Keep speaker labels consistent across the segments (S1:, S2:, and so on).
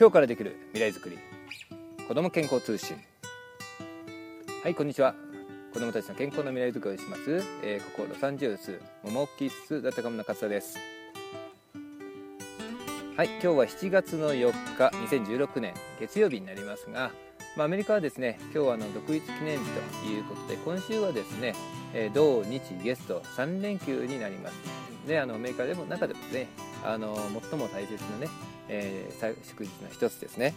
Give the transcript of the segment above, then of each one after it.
S1: 今日からできる未来づくり。子ども健康通信。はいこんにちは。子どもたちの健康の未来づくりをします、えー、ここロサンゼルスモモキッスだったかもなかつです。はい今日は7月の4日2016年月曜日になりますがまあ、アメリカはですね今日はあの独立記念日ということで今週はですね、えー、土日ゲスト3連休になります。であのアメリカでも中でもねあの最も大切なね、えー、祝日の一つですね。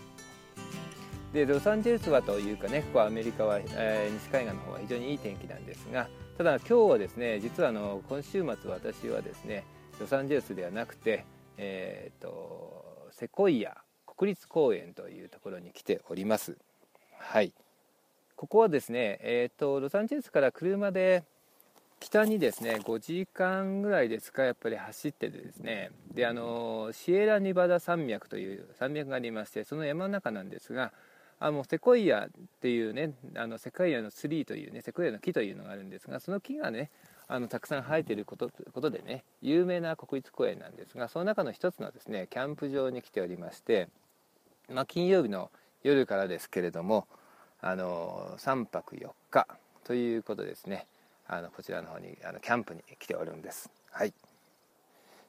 S1: でロサンゼルスはというかねここはアメリカは、えー、西海岸の方は非常にいい天気なんですがただ今日はですね実はあの今週末私はですねロサンゼルスではなくて、えーと、セコイア国立公園というところに来ております。はい。ここはですね、えーとロサンゼルスから車で北にですね5時間ぐらいですかやっぱり走っててですね。であのシエラニバダ山脈という山脈がありましてその山の中なんですがあのセコイアっていうねあのセコイアのツリーというねセコイアの木というのがあるんですがその木がねあのたくさん生えていることことでね有名な国立公園なんですがその中の一つのですねキャンプ場に来ておりまして、まあ、金曜日の夜からですけれどもあの3泊4日ということですね。あのこちらの方にあのキャンプに来ておるんです。はい、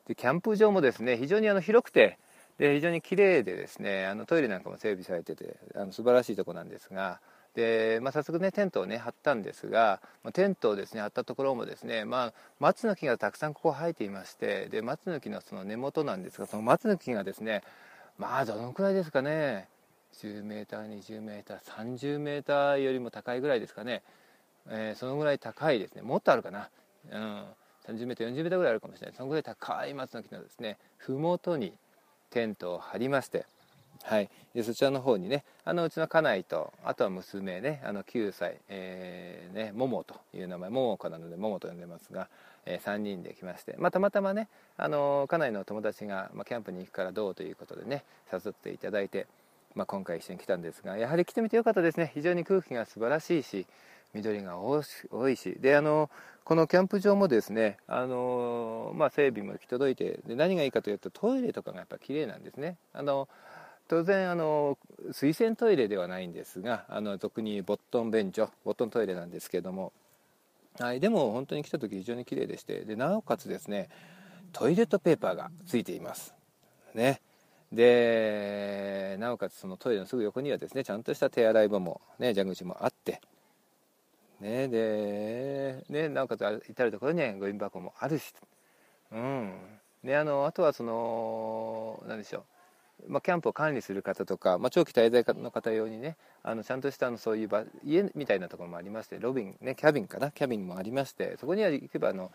S1: でキャンプ場もですね非常にあの広くてで非常に綺麗でですねあのトイレなんかも整備されててあの素晴らしいとこなんですがで、まあ、早速ねテントをね張ったんですが、まあ、テントをですね張ったところもですね、まあ、松の木がたくさんここ生えていましてで松の木のその根元なんですがその松の木がですねまあどのくらいですかね 10m、20m、30m よりも高いぐらいですかねえー、そのぐらい高いですね。もっとあるかな、うん、30m、40m ぐらいあるかもしれない。そのぐらい高い松の木のですね麓にテントを張りまして。はい、でそちらの方にねあのうちの家内とあとは娘ねあの9歳、えー、ね、ももという名前ももかなのでももと呼んでますが、えー、3人で来まして、まあ、たまたまねあの家内の友達が、まあ、キャンプに行くからどうということでね誘っていただいて、まあ、今回一緒に来たんですがやはり来てみてよかったですね。非常に空気が素晴らしいし緑が多いしであのこのキャンプ場もですねあの、まあ、整備も行き届いてで何がいいかというとトイレとかがやっぱ綺麗なんですね。あの当然あの水洗トイレではないんですがあの特にボットン便所ボットントイレなんですけども、はい、でも本当に来た時非常に綺麗でしてでなおかつですねトイレットペーパーがついています。ね。でなおかつそのトイレのすぐ横にはですねちゃんとした手洗い場もね蛇口もあってね、で、ね、なおかつ至る所にゴミ箱もあるし、うん、であのあとはその何でしょう、まあ、キャンプを管理する方とか、まあ、長期滞在の方用にねあのちゃんとしたのそういう場家みたいなところもありましてロビン、ね、キャビンかな？キャビンもありましてそこには行けばあの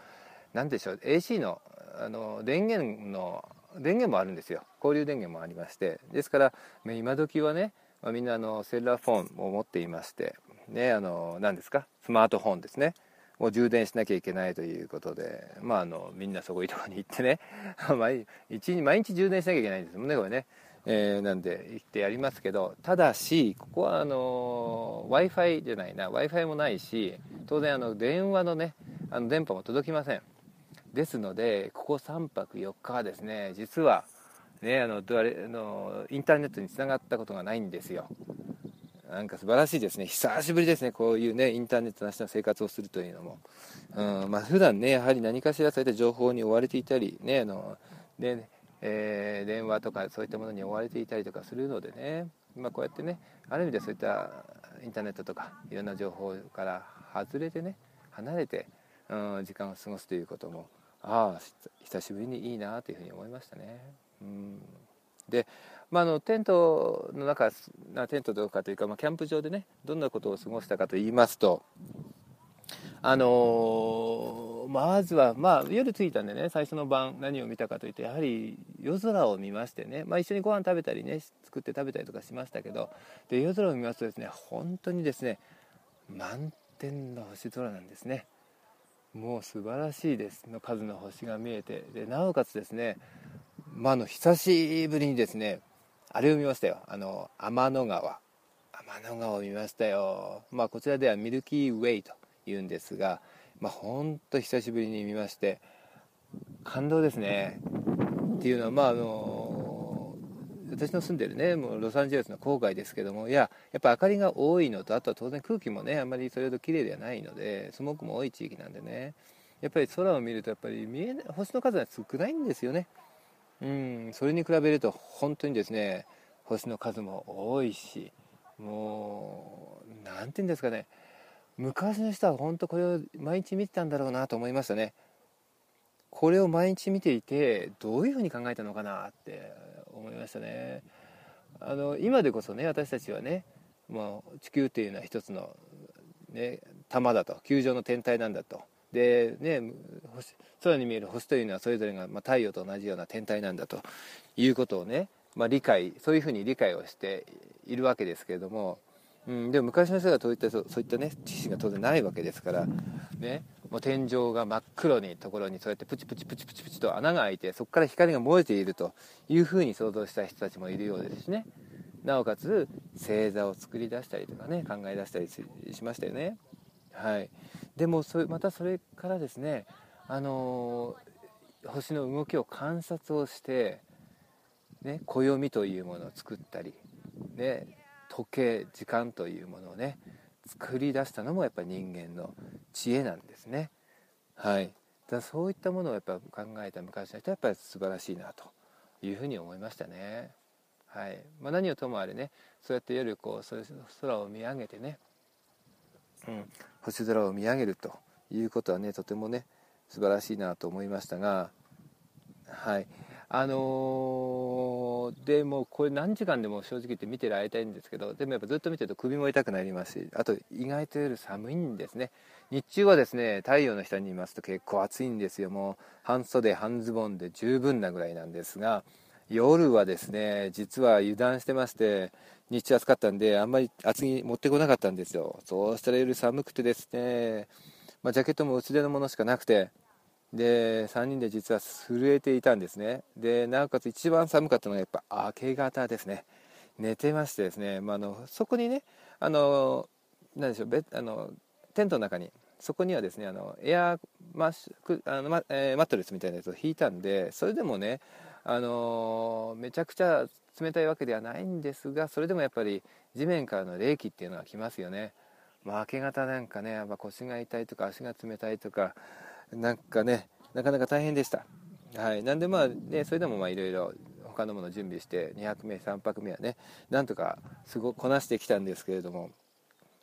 S1: 何でしょう。AC のあの電源の電源もあるんですよ。交流電源もありまして。ですから今時はね、まあ、みんなあのセルラーフォンを持っていまして。ね、あの何ですか？スマートフォンですね。を充電しなきゃいけないということで、まあ、あのみんなそこいいとこに行ってね。毎日毎日充電しなきゃいけないんですもんねこれね、えー、なんで行ってやりますけど。ただしここはあの w i f i じゃないな。w i f i もないし当然あの電話のねあの電波も届きません。ですのでここ3泊4日はですね実はねあのあのインターネットにつながったことがないんですよ。なんか素晴らしいですね。久しぶりですね。こういうね、インターネットなしの生活をするというのも。うん、まあ普段ね、やはり何かしらそういった情報に追われていたり、ね、あの、で、えー、電話とかそういったものに追われていたりとかするのでね、まあこうやってね、ある意味でそういったインターネットとかいろんな情報から外れてね、離れて、うん、時間を過ごすということも、ああ、久しぶりにいいなというふうに思いましたね。うんで、まあ、あのテントの中テントどうかというか、まあ、キャンプ場でねどんなことを過ごしたかと言いますとあのー、まずは、まあ、夜着いたんでね最初の晩何を見たかというとやはり夜空を見ましてね、まあ、一緒にご飯食べたりね作って食べたりとかしましたけどで夜空を見ますとですね本当にですね満天の星空なんですね。もう素晴らしいです。の数の星が見えてでなおかつですねま、あの久しぶりにですねあれを見ましたよ。あの天の川。天の川を見ましたよ。まあこちらではミルキーウェイというんですがまあ本当久しぶりに見まして感動ですね。っていうのはまああの私の住んでるねもうロサンゼルスの郊外ですけどもいややっぱ明かりが多いのとあとは当然空気もねあんまりそれほど綺麗ではないのでスモークも多い地域なんでね。やっぱり空を見るとやっぱり見えない星の数が少ないんですよね。うんそれに比べると本当にですね星の数も多いしもう何て言うんですかね。昔の人は本当これを毎日見てたんだろうなと思いましたね。これを毎日見ていてどういうふうに考えたのかなって思いましたね。あの今でこそね私たちはねもう地球っていうのは一つの、ね、玉だと球状の天体なんだと。でね空に見える星というのはそれぞれが、まあ、太陽と同じような天体なんだということをね、まあ、理解そういうふうに理解をしているわけですけれども、うん、でも昔の人がそういったそういったね知識が当然ないわけですからねもう天井が真っ黒にところにそうやってプチプチプチプチプチと穴が開いてそこから光が漏れているというふうに想像した人たちもいるようですしね。なおかつ星座を作り出したりとかね考え出したりしましたよね。はいでもそれまたそれからですねあの星の動きを観察をしてね暦というものを作ったりね時計時間というものをね作り出したのもやっぱり人間の知恵なんですね。はい、だそういったものをやっぱ考えた昔の人はやっぱり素晴らしいなというふうに思いましたね。はいまあ、何をともあれねそうやって夜こう空を見上げてね、うん、星空を見上げるということはねとてもね素晴らしいなと思いましたがはい。あのー、でもこれ何時間でも正直言って見てられたいんですけどでもやっぱずっと見てると首も痛くなりますしあと意外と夜寒いんですね。日中はですね太陽の下にいますと結構暑いんですよ。もう半袖半ズボンで十分なぐらいなんですが夜はですね実は油断してまして日中暑かったんであんまり厚着持ってこなかったんですよ。そうしたら夜寒くてですね、まあ、ジャケットも薄手のものしかなくてで3人で実は震えていたんですね。でなおかつ一番寒かったのがやっぱ明け方ですね。寝てましてですね、まあ、あのそこにねあの何でしょうベあのテントの中にそこにはですねあのエアマッシュあのマ,、えー、マットレスみたいなやつを引いたんでそれでもねあのめちゃくちゃ冷たいわけではないんですがそれでもやっぱり地面からの冷気っていうのは来ますよね、まあ、明け方なんかねやっぱ腰が痛いとか足が冷たいとかなんかねなかなか大変でした。はい。なんでまあねそれでもまあいろいろ他のもの準備して2泊目3泊目はねなんとかすごこなしてきたんですけれども。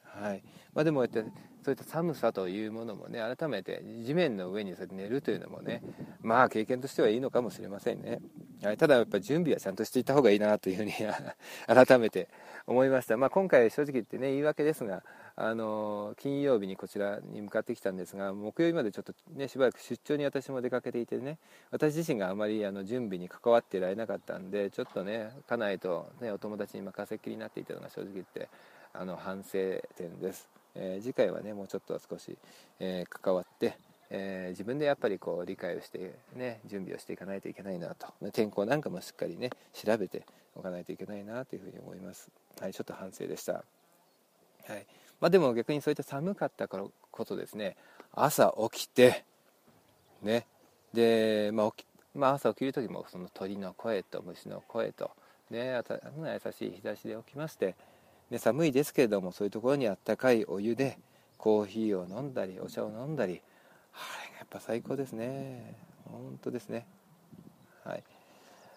S1: はい。まあ、でもやってそういった寒さというものもね改めて地面の上にそうやって寝るというのもねまあ経験としてはいいのかもしれませんね、はい、ただやっぱ準備はちゃんとしていった方がいいなというふうに 改めて思いました、まあ、今回正直言ってね言い訳ですがあの金曜日にこちらに向かってきたんですが木曜日までちょっとねしばらく出張に私も出かけていてね私自身があまりあの準備に関わってられなかったんでちょっとね家内と、ね、お友達に任せっきりになっていたのが正直言ってあの反省点です、えー、次回はねもうちょっと少し、えー、関わってえー、自分でやっぱりこう理解をして、ね、準備をしていかないといけないなと。天候なんかもしっかりね調べておかないといけないなというふうに思います、はい、ちょっと反省でした、はい。まあ、でも逆にそういった寒かったからこそですね。朝起きてね。で、まあ起きまあ、朝起きる時もその鳥の声と虫の声と、ね、優しい日差しで起きまして、ね、寒いですけれどもそういうところにあったかいお湯でコーヒーを飲んだりお茶を飲んだりあれやっぱ最高ですね。本当ですね。はい。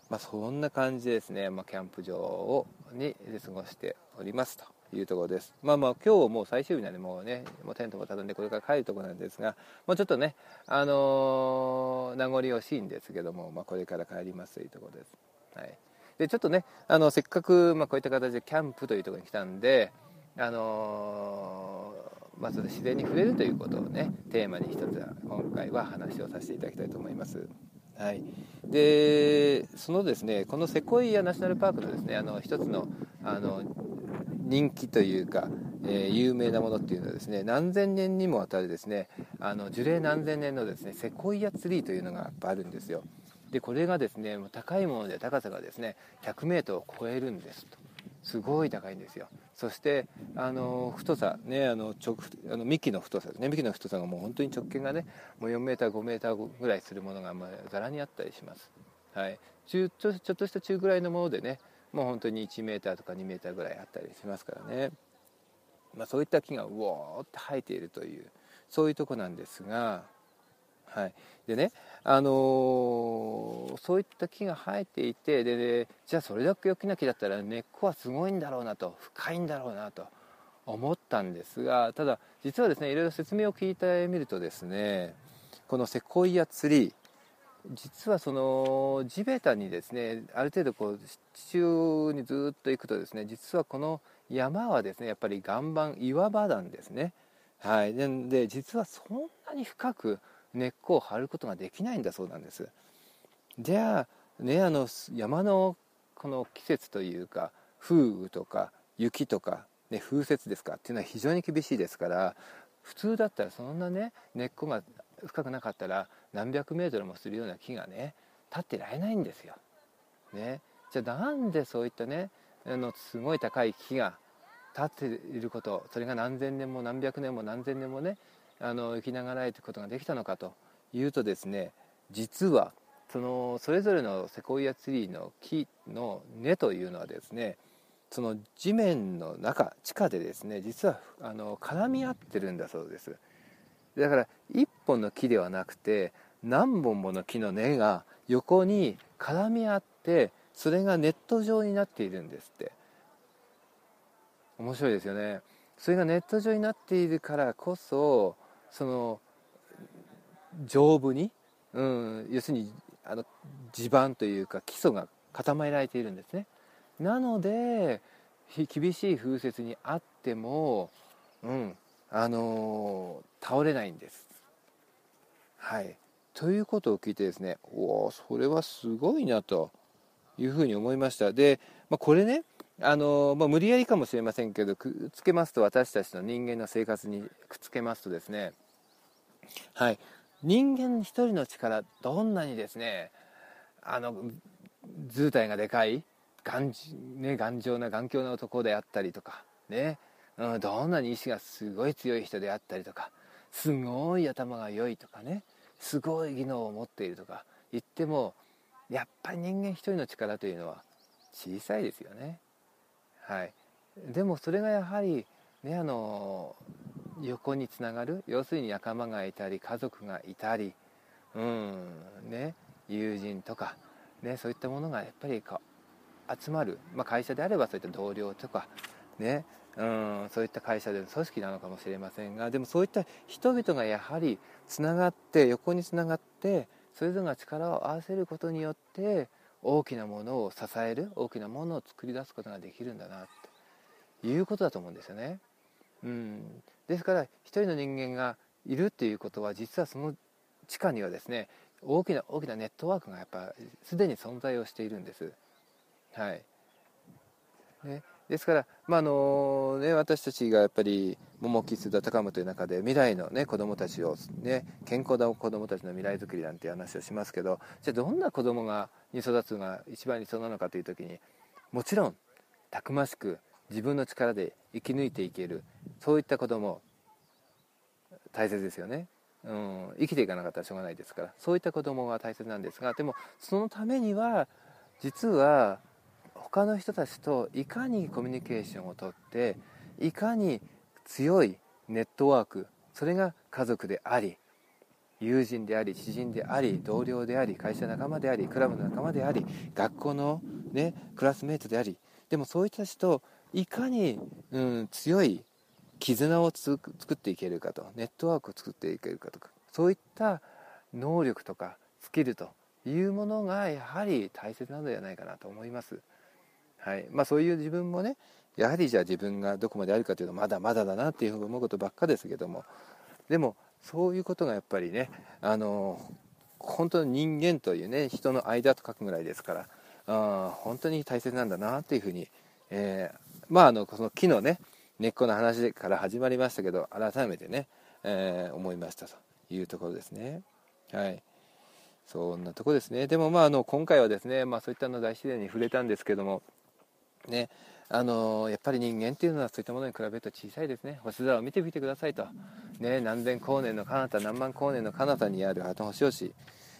S1: まあそんな感じでですね、まあ、キャンプ場をに過ごしておりますというところです。まあまあ今日もう最終日なんでもうねもうテントも畳んでこれから帰るところなんですがもうちょっとねあのー、名残惜しいんですけども、まあ、これから帰りますというところです。はい。でちょっとねあのせっかく、まあ、こういった形でキャンプというところに来たんであのー、まず自然に触れるということをねテーマに一つ今回は話をさせていただきたいと思います。はい、でそのですねこのセコイアナショナルパークのですねあの一つのあの人気というか、えー、有名なものっていうのはですね何千年にもわたるですねあの樹齢何千年のですねセコイアツリーというのがやっぱあるんですよ。でこれがですね高いもので高さがですね 100m を超えるんですと。すごい高いんですよ。そしてあの太さねあの直あの幹の太さですね。幹の太さがもう本当に直径がねもう 4m5m ぐらいするものがまあざらにあったりします。はい。中ちょっとした中ぐらいのものでねもう本当に1 m とか2 m ぐらいあったりしますからね、まあ、そういった木がうおーって生えているというそういうとこなんですが、はい、でね、あのー、そういった木が生えていてででじゃあそれだけ大きな木だったら根っこはすごいんだろうなと深いんだろうなと思ったんですがただ実はですねいろいろ説明を聞いてみるとですねこのセコイアツリー実はその地べたにですねある程度こう地中にずっと行くとですね実はこの山はですねやっぱり岩盤岩場なんですね。はい。でで実はそんなに深く根っこを張ることができないんだそうなんですじゃあねあの山のこの季節というか風雨とか雪とか、ね、風雪ですかっていうのは非常に厳しいですから普通だったらそんなね根っこが深くなかったら何百メートルもするような木がね立ってられないんですよ。ね、じゃあなんでそういったねあのすごい高い木が立っていることそれが何千年も何百年も何千年もねあの生きながらえていくことができたのかというとですね実はそのそれぞれのセコイアツリーの木の根というのはですねその地面の中地下でですね実はあの絡み合ってるんだそうです。だから1本の木ではなくて何本もの木の根が横に絡み合ってそれがネット状になっているんですって。面白いですよね。それがネット状になっているからこそその丈夫に、うん、要するにあの地盤というか基礎が固められているんですね。なので厳しい風雪にあっても、うん、あのー、倒れないんです。はい、ということを聞いてですねおおそれはすごいなというふうに思いました。で、まあ、これねあの、ま、無理やりかもしれませんけどくっつけますと私たちの人間の生活にくっつけますとですね。はい。人間一人の力どんなにですねあの図体がでかい頑,、ね、頑丈な頑強な男であったりとかね。うん、どんなに意志がすごい強い人であったりとかすごい頭が良いとかね。すごい技能を持っているとか言ってもやっぱり人間一人の力というのは小さいですよね。はい、でもそれがやはり、ね、あの横につながる要するに仲間がいたり家族がいたり、うんね、友人とか、ね、そういったものがやっぱりこう集まる、まあ、会社であればそういった同僚とか、ね、うんそういった会社での組織なのかもしれませんがでもそういった人々がやはりつながって横につながってそれぞれが力を合わせることによって大きなものを支える大きなものを作り出すことができるんだなということだと思うんですよね。うん、ですから一人の人間がいるっていうことは実はその地下にはですね大きな大きなネットワークがやっぱすでに存在をしているんです。はい。ね、ですから、まあのね、私たちがやっぱり桃木須田高むという中で未来の、ね、子どもたちを、ね、健康な子どもたちの未来づくりなんていう話をしますけどじゃあどんな子どもがに育つのが一番理想なのかという時にもちろんたくましく自分の力で生き抜いていけるそういった子ども大切ですよね、うん、生きていかなかったらしょうがないですからそういった子どもは大切なんですがでもそのためには実は他の人たちといかにコミュニケーションをとっていかに強いネットワークそれが家族であり友人であり知人であり同僚であり会社仲間でありクラブの仲間であり学校の、ね、クラスメートでありでもそういった人といかに、うん、強い絆を作っていけるかとネットワークを作っていけるかとかそういった能力とかスキルというものがやはり大切なのではないかなと思います。はいまあ、そういう自分もねやはりじゃあ自分がどこまであるかというとまだまだだなっていうふうに思うことばっかですけどもでもそういうことがやっぱりねあの本当の人間というね人の間と書くぐらいですからあ本当に大切なんだなっていうふうに、えー、まああのこの木のね根っこの話から始まりましたけど改めてね、えー、思いましたというところですね。はいそんなとこですね。でもまああの今回はですね、まあそういったの大自然に触れたんですけども、ね、あのやっぱり人間っていうのはそういったものに比べると小さいですね。星空を見てみてくださいと、ね、何千光年の彼方何万光年の彼方にあるあの星々、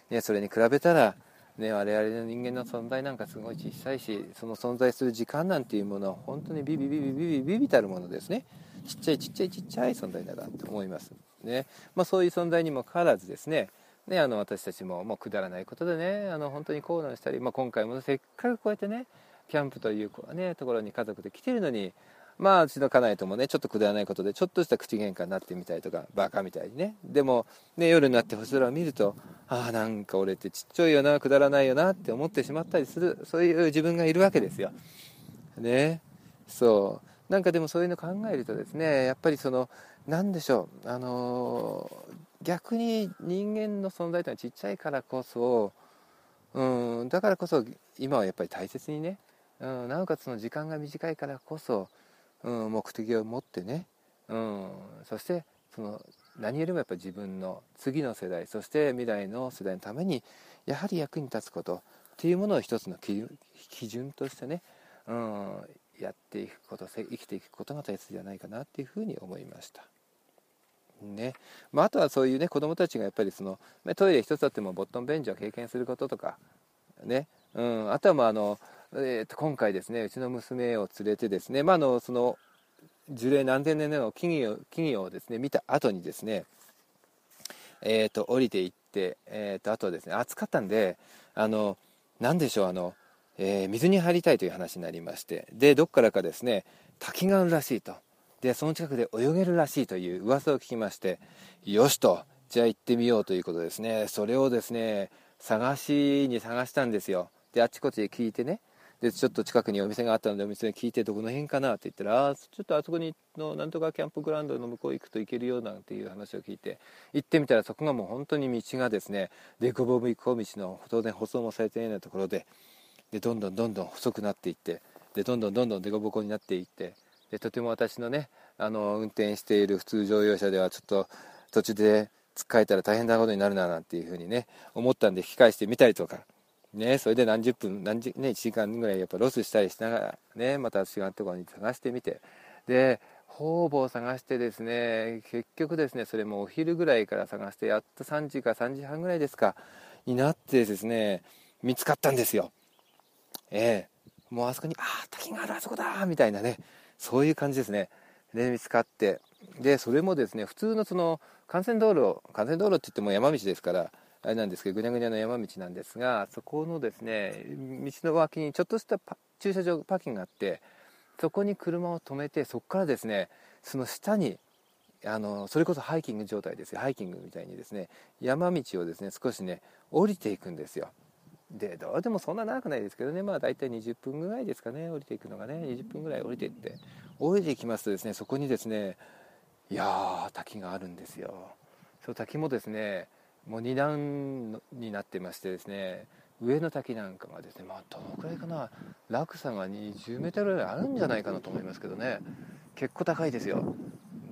S1: ね、それに比べたらね、我々の人間の存在なんかすごい小さいしその存在する時間なんていうものは本当にビビビビビビビビたるものですねちっちゃいちっちゃいちっちゃい存在だなと思いますね、まあ、そういう存在にもかかわらずですねね、あの私たちももうくだらないことでねあの本当に口論したり、まあ、今回もせっかくこうやってねキャンプという、ね、ところに家族で来てるのにまあうちの家内ともねちょっとくだらないことでちょっとした口喧嘩になってみたりとかバカみたいにね。でもね夜になって星空を見るとああなんか俺ってちっちゃいよなくだらないよなって思ってしまったりするそういう自分がいるわけですよ。ね。そう。なんかでもそういうの考えるとですねやっぱりその何でしょうあの逆に人間の存在というのはちっちゃいからこそうんだからこそ今はやっぱり大切にね、うん、なおかつの時間が短いからこそうん、目的を持ってね、うん、そしてその何よりもやっぱり自分の次の世代そして未来の世代のためにやはり役に立つことっていうものを一つの基準としてね、うん、やっていくこと生きていくことが大切じゃないかなっていうふうに思いました。ねまあ、あとはそういうね子どもたちがやっぱりそのトイレ一つあってもボットン便所を経験することとかね、うん、あとはまああのえー、と今回ですねうちの娘を連れてですね、まあ、のその樹齢何千年の木々を木々をですね見た後にですね、えー、と降りていって、えー、とあとはですね暑かったんであの何でしょうあの、えー、水に入りたいという話になりましてでどっからかですね滝があるらしいと。でその近くで泳げるらしいという噂を聞きましてよしとじゃあ行ってみようということですね。それをですね探しに探したんですよ。であちこちで聞いてねでちょっと近くにお店があったのでお店に聞いてどこの辺かなって言ったらあちょっとあそこにのなんとかキャンプグラウンドの向こう行くと行けるよなんていう話を聞いて行ってみたらそこがもう本当に道がですね凸凹道の当然舗装もされていないところででどんどんどんどん細くなっていってでどんどんどんどん凸凹になっていってでとても私のねあの運転している普通乗用車ではちょっと途中で突っかえたら大変なことになるななんていうふうにね思ったんで引き返してみたりとかね、それで何十分何時、ね、1時間ぐらいやっぱロスしたりしながら、ね、また違うところに探してみて。で方々探してですね結局ですねそれもお昼ぐらいから探してやっと3時か3時半ぐらいですかになってですね見つかったんですよ。ええ。もうあそこにああ滝があるあそこだみたいなねそういう感じですね。で見つかって。でそれもですね普通のその幹線道路幹線道路って言っても山道ですからあれなんですけどぐにゃぐにゃの山道なんですがそこのですね道の脇にちょっとした駐車場パーキングがあってそこに車を止めてそこからですねその下にあのそれこそハイキング状態ですよ。ハイキングみたいにですね山道をですね少しね降りていくんですよ。でどうでもそんな長くないですけどね。まあ大体20分ぐらいですかね。降りていくのがね。20分ぐらい降りていって降りていきますとですねそこにですねいやー滝があるんですよ。その滝もですねもう2段になってましてですね上の滝なんかがですねまあどのくらいかな落差が20メートルぐらいあるんじゃないかなと思いますけどね。結構高いですよ。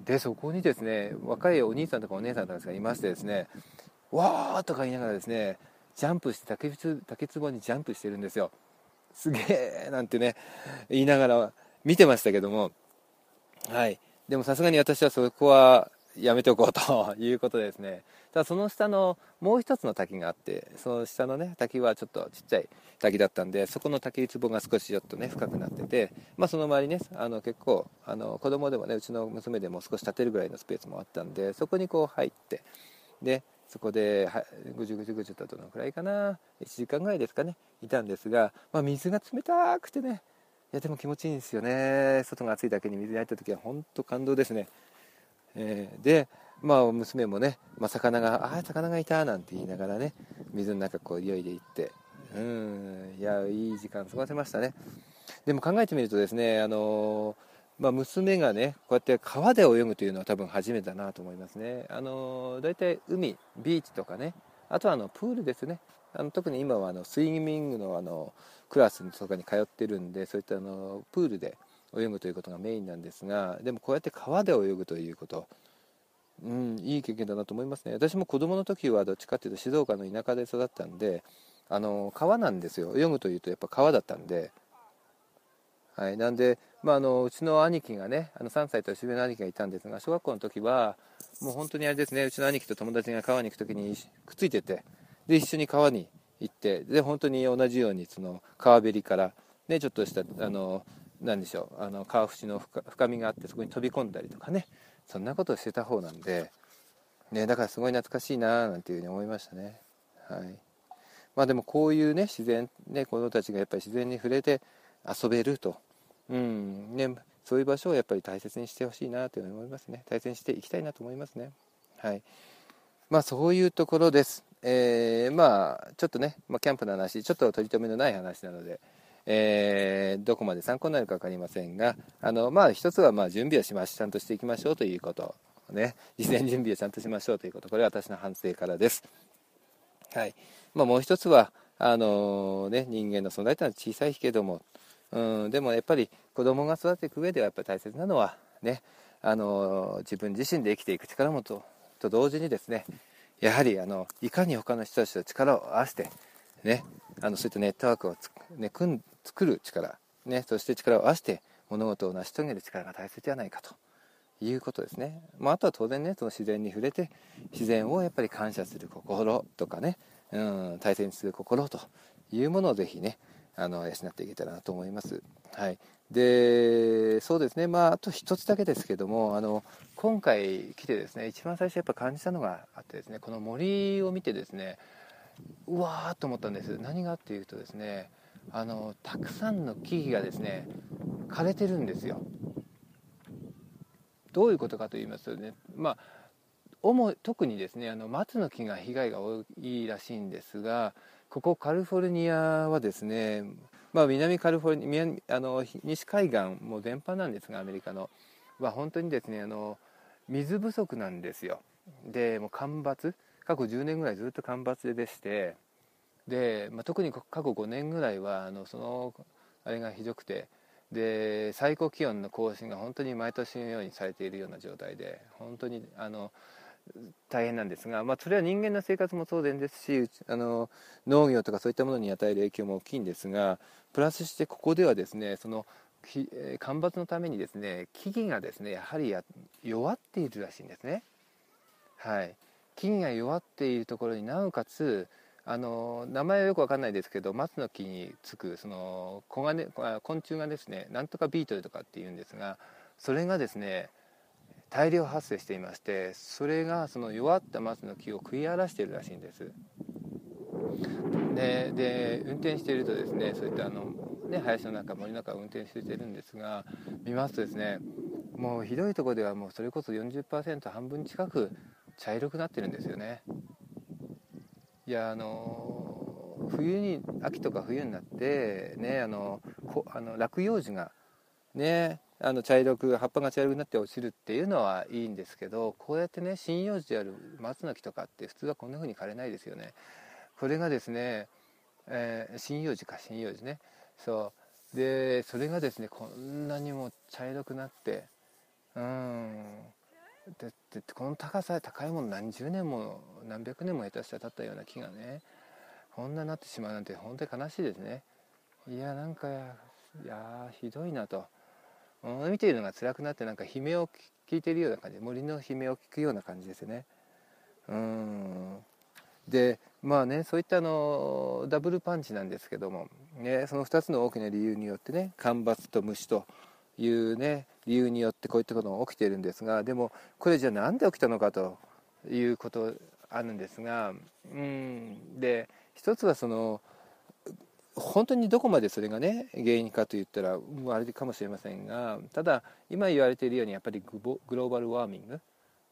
S1: でそこにですね若いお兄さんとかお姉さんとかがいましてですねわーとか言いながらですねジャンプして竹竹壺にジャンプしてるんですよ。すげえなんてね言いながら見てましたけども。はい。でもさすがに私はそこはやめておこうということですねただその下のもう一つの滝があってその下のね滝はちょっとちっちゃい滝だったんでそこの滝壺が少しちょっとね深くなってて、まあ、その周りねあの結構あの子供でもねうちの娘でも少し立てるぐらいのスペースもあったんでそこにこう入ってでそこでぐじゅぐじゅぐじゅとどのくらいかな1時間ぐらいですかねいたんですが、まあ、水が冷たくてねいやでも気持ちいいんですよね。外が暑いだけに水に入った時は本当感動ですね。えー、で、まあ、娘もね、まあ、魚が、ああ、魚がいたなんて言いながらね、水の中こう泳いでいって、うん、いや、いい時間過ごせましたね。でも考えてみるとですね、あの、まあ、娘がね、こうやって川で泳ぐというのは多分初めてだなと思いますね。あの、大体海、ビーチとかね、あとはあのプールですね。あの特に今はあのスイミングのあのクラスとかに通ってるんで、そういったあのプールで泳ぐということがメインなんですがでもこうやって川で泳ぐということうん、いい経験だなと思いますね。私も子供の時はどっちかっていうと静岡の田舎で育ったんであの川なんですよ。泳ぐというとやっぱ川だったんで。はい。なんで、まあ、あのうちの兄貴がねあの3歳年上の兄貴がいたんですが小学校の時はもう本当にあれですねうちの兄貴と友達が川に行く時にくっついててで一緒に川に行ってで本当に同じようにその川べりから、ね、ちょっとしたあの何でしょうあの川縁の深みがあってそこに飛び込んだりとかね。そんなことをしてた方なんで、ね、だからすごい懐かしいななんていうふうに思いましたね。はい。まあ、でもこういうね自然ね子供たちがやっぱり自然に触れて遊べると、うん。ね、そういう場所をやっぱり大切にしてほしいなという思いますね。大切にしていきたいなと思いますね。はい。まあそういうところです。えー、まあちょっとね、まあ、キャンプの話ちょっと取り留めのない話なのでえー、どこまで参考になるか分かりませんがあの、まあ、一つはまあ準備をしましちゃんとしていきましょうということね事前準備をちゃんとしましょうということ。これは私の反省からです。はい。まあ、もう一つはあのー、ね、人間の存在というのは小さいけども、うん、でもやっぱり子供が育っていく上ではやっぱり大切なのはね、あのー、自分自身で生きていく力もとと同時にですねやはりあのいかに他の人たちと力を合わせて、ね、あのそういったネットワークをつ、ね、組ん作る力、ね、そして力を合わせて物事を成し遂げる力が大切じゃないかということですね、まあ、あとは当然ねその自然に触れて自然をやっぱり感謝する心とかねうん、大切にする心というものをぜひねあの養っていけたらなと思います。はい、でそうですね、まあ、あと一つだけですけどもあの今回来てですね一番最初やっぱ感じたのがあってですねこの森を見てですねうわーっと思ったんです。何がっていうとですねあのたくさんの木々がですね枯れてるんですよ。どういうことかと言いますとねまあ主特にですねあの松の木が被害が多いらしいんですがここカリフォルニアはですね、まあ、南カリフォルニアあの西海岸も全般なんですがアメリカの。は本当にですねあの水不足なんですよ。でもう干ばつ過去10年ぐらいずっと干ばつでしてで、まあ、特に過去5年ぐらいはあのそのあれがひどくてで最高気温の更新が本当に毎年のようにされているような状態で本当にあの大変なんですが、まあ、それは人間の生活も当然ですしあの農業とかそういったものに与える影響も大きいんですがプラスしてここではですねその干ばつのためにですね木々がですねやはり弱っているらしいんですね。はい、木々が弱っているところになおかつあの名前はよく分かんないですけど松の木につくその小金昆虫がですねなんとかビートルとかっていうんですがそれがですね大量発生していましてそれがその弱った松の木を食い荒らしているらしいんです。でで運転しているとですねそういったあの、ね、林の中森の中を運転してるんですが見ますとですねもうひどいとこではもうそれこそ40%半分近く茶色くなってるんですよね。いやあの冬に秋とか冬になってねあのこあの落葉樹がねあの茶色く葉っぱが茶色くなって落ちるっていうのはいいんですけどこうやってね針葉樹である松の木とかって普通はこんな風に枯れないですよね。これがですね、えー、針葉樹か針葉樹ね。そう。でそれがですねこんなにも茶色くなってうん。ででこの高さ高いもの何十年も何百年も下手したら立ったような木がねこんなになってしまうなんて本当に悲しいですね。いやなんかいやひどいなと。見ているのが辛くなってなんか悲鳴を聞いているような感じ。森の悲鳴を聞くような感じですね。うん。でまあねそういったあのダブルパンチなんですけども、ね、その2つの大きな理由によってね干ばつと虫というね理由によってこういったことが起きているんですがでもこれじゃあなんで起きたのかということあるんですがうん。で一つはその本当にどこまでそれがね原因かといったらあれかもしれませんがただ今言われているようにやっぱりグローバルワーミング、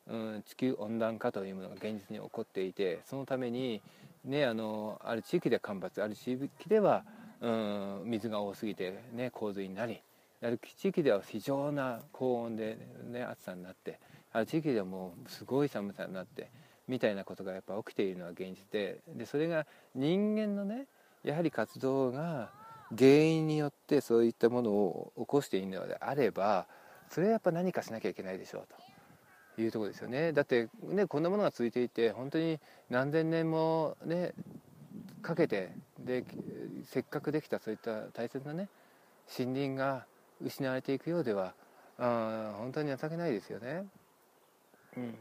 S1: うん、地球温暖化というものが現実に起こっていてそのために、ね、あのある地域では干ばつある地域では、うん、水が多すぎて、ね、洪水になりある地域では非常な高温で、ね、暑さになってある地域ではもうすごい寒さになってみたいなことがやっぱ起きているのは現実ででそれが人間のねやはり活動が原因によってそういったものを起こしているのであればそれはやっぱ何かしなきゃいけないでしょうと。いうとこですよね。だってねこんなものが続いていて本当に何千年もねかけてでせっかくできたそういった大切なね森林が失われていくようではあ本当に情けないですよね。うん、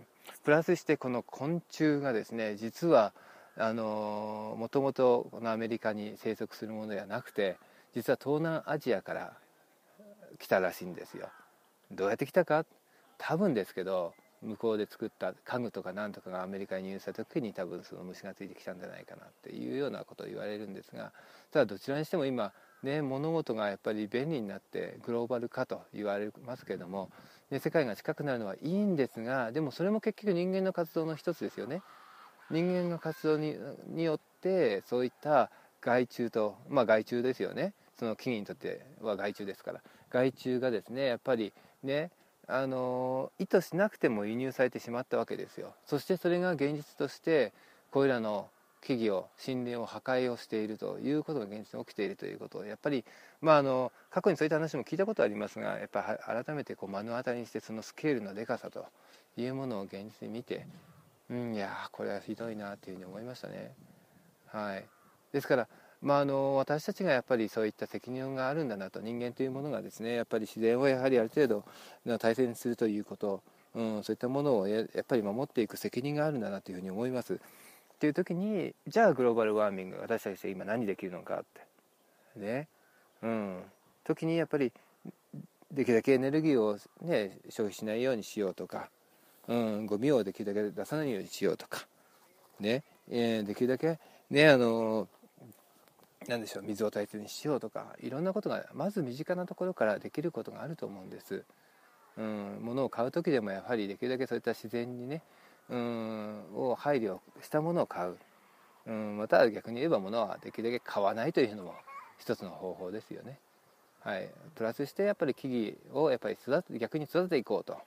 S1: プラスしてこの昆虫がですね実はあのもともとこのアメリカに生息するものではなくて実は東南アジアから来たらしいんですよ。どうやって来たか？多分ですけど向こうで作った家具とか何とかがアメリカに輸入した時に多分その虫がついてきたんじゃないかなっていうようなことを言われるんですがただどちらにしても今ね物事がやっぱり便利になってグローバル化と言われますけども、ね、世界が近くなるのはいいんですがでもそれも結局人間の活動の一つですよね。人間の活動にによってそういった害虫とまあ害虫ですよね。その木々にとっては害虫ですから。害虫がですねやっぱりねあの意図しなくても輸入されてしまったわけですよ。そしてそれが現実としてこれらの木々を森林を破壊をしているということが現実に起きているということをやっぱり、まあ、あの過去にそういった話も聞いたことありますがやっぱ改めてこう目の当たりにしてそのスケールのでかさというものを現実に見てうんいやこれはひどいなというふうに思いましたね。はい、ですからまあ、あの私たちがやっぱりそういった責任があるんだなと人間というものがですねやっぱり自然をやはりある程度大切にするということ、うん、そういったものをやっぱり守っていく責任があるんだなというふうに思います。っていう時にじゃあグローバルワーミング私たちは今何できるのかって。ね。うん。時にやっぱりできるだけエネルギーを、ね、消費しないようにしようとか、うん、ゴミをできるだけ出さないようにしようとか。ね、えー、できるだけねあのー何でしょう水を大切にしようとかいろんなことがまず身近なところからできることがあると思うんです。うん、物を買う時でもやはりできるだけそういった自然にねうんを配慮したものを買う、うん、または逆に言えば物はできるだけ買わないというのも一つの方法ですよね。はい、プラスしてやっぱり木々をやっぱり育て逆に育てていこうと。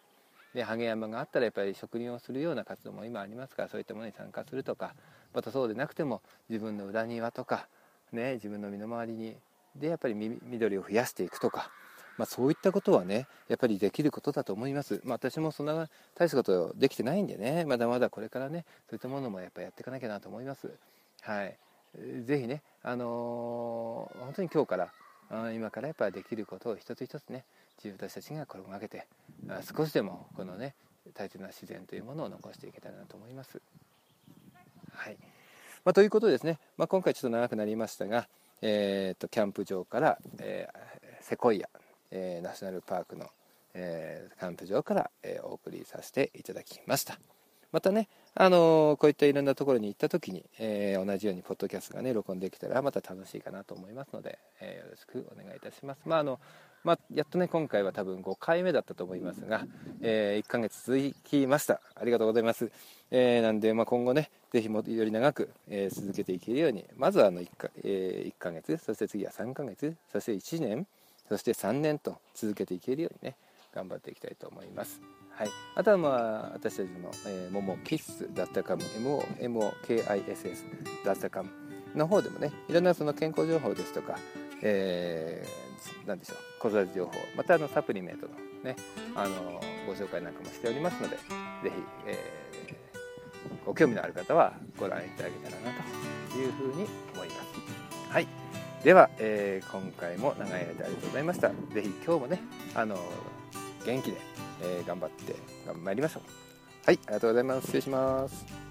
S1: でハゲ山があったらやっぱり植林をするような活動も今ありますからそういったものに参加するとか。またそうでなくても自分の裏庭とかね、自分の身の回りにでやっぱり緑を増やしていくとか、まあ、そういったことはねやっぱりできることだと思います、まあ、私もそんな大したことできてないんでねまだまだこれからねそういったものもやっぱやっていかなきゃなと思います。はい。是非ねあのー、本当に今日から今からやっぱりできることを一つ一つね自分たちが心がけて少しでもこのね大切な自然というものを残していけたらなと思います。はい。まあ、ということでですね、まあ、今回ちょっと長くなりましたが、えーと、キャンプ場から、えー、セコイア、えー、ナショナルパークの、えー、キャンプ場から、えお送りさせていただきました。またね、あのこういったいろんなところに行った時に、え同じようにポッドキャストがね録音できたらまた楽しいかなと思いますので、えよろしくお願いいたします。まああのまあ、やっとね今回は多分5回目だったと思いますが、えー、1ヶ月続きました。ありがとうございます、えー、なんで、まあ、今後ねぜひもより長く、えー、続けていけるようにまずはあの 1, か、えー、1ヶ月そして次は3ヶ月そして1年そして3年と続けていけるようにね頑張っていきたいと思いますはい、あとはまあ私たちの、えー、ももキッスだったかも MOMOKISS だったかもの方でもねいろんなその健康情報ですとか、えー何でしょう子育て情報またあのサプリメントのねあのご紹介なんかもしておりますので是非、えー、ご興味のある方はご覧いただけたらなというふうに思います。では、えー、今回も長い間ありがとうございました。是非今日もねあの元気で、えー、頑張って頑張りましょう。はい、ありがとうございます。失礼します。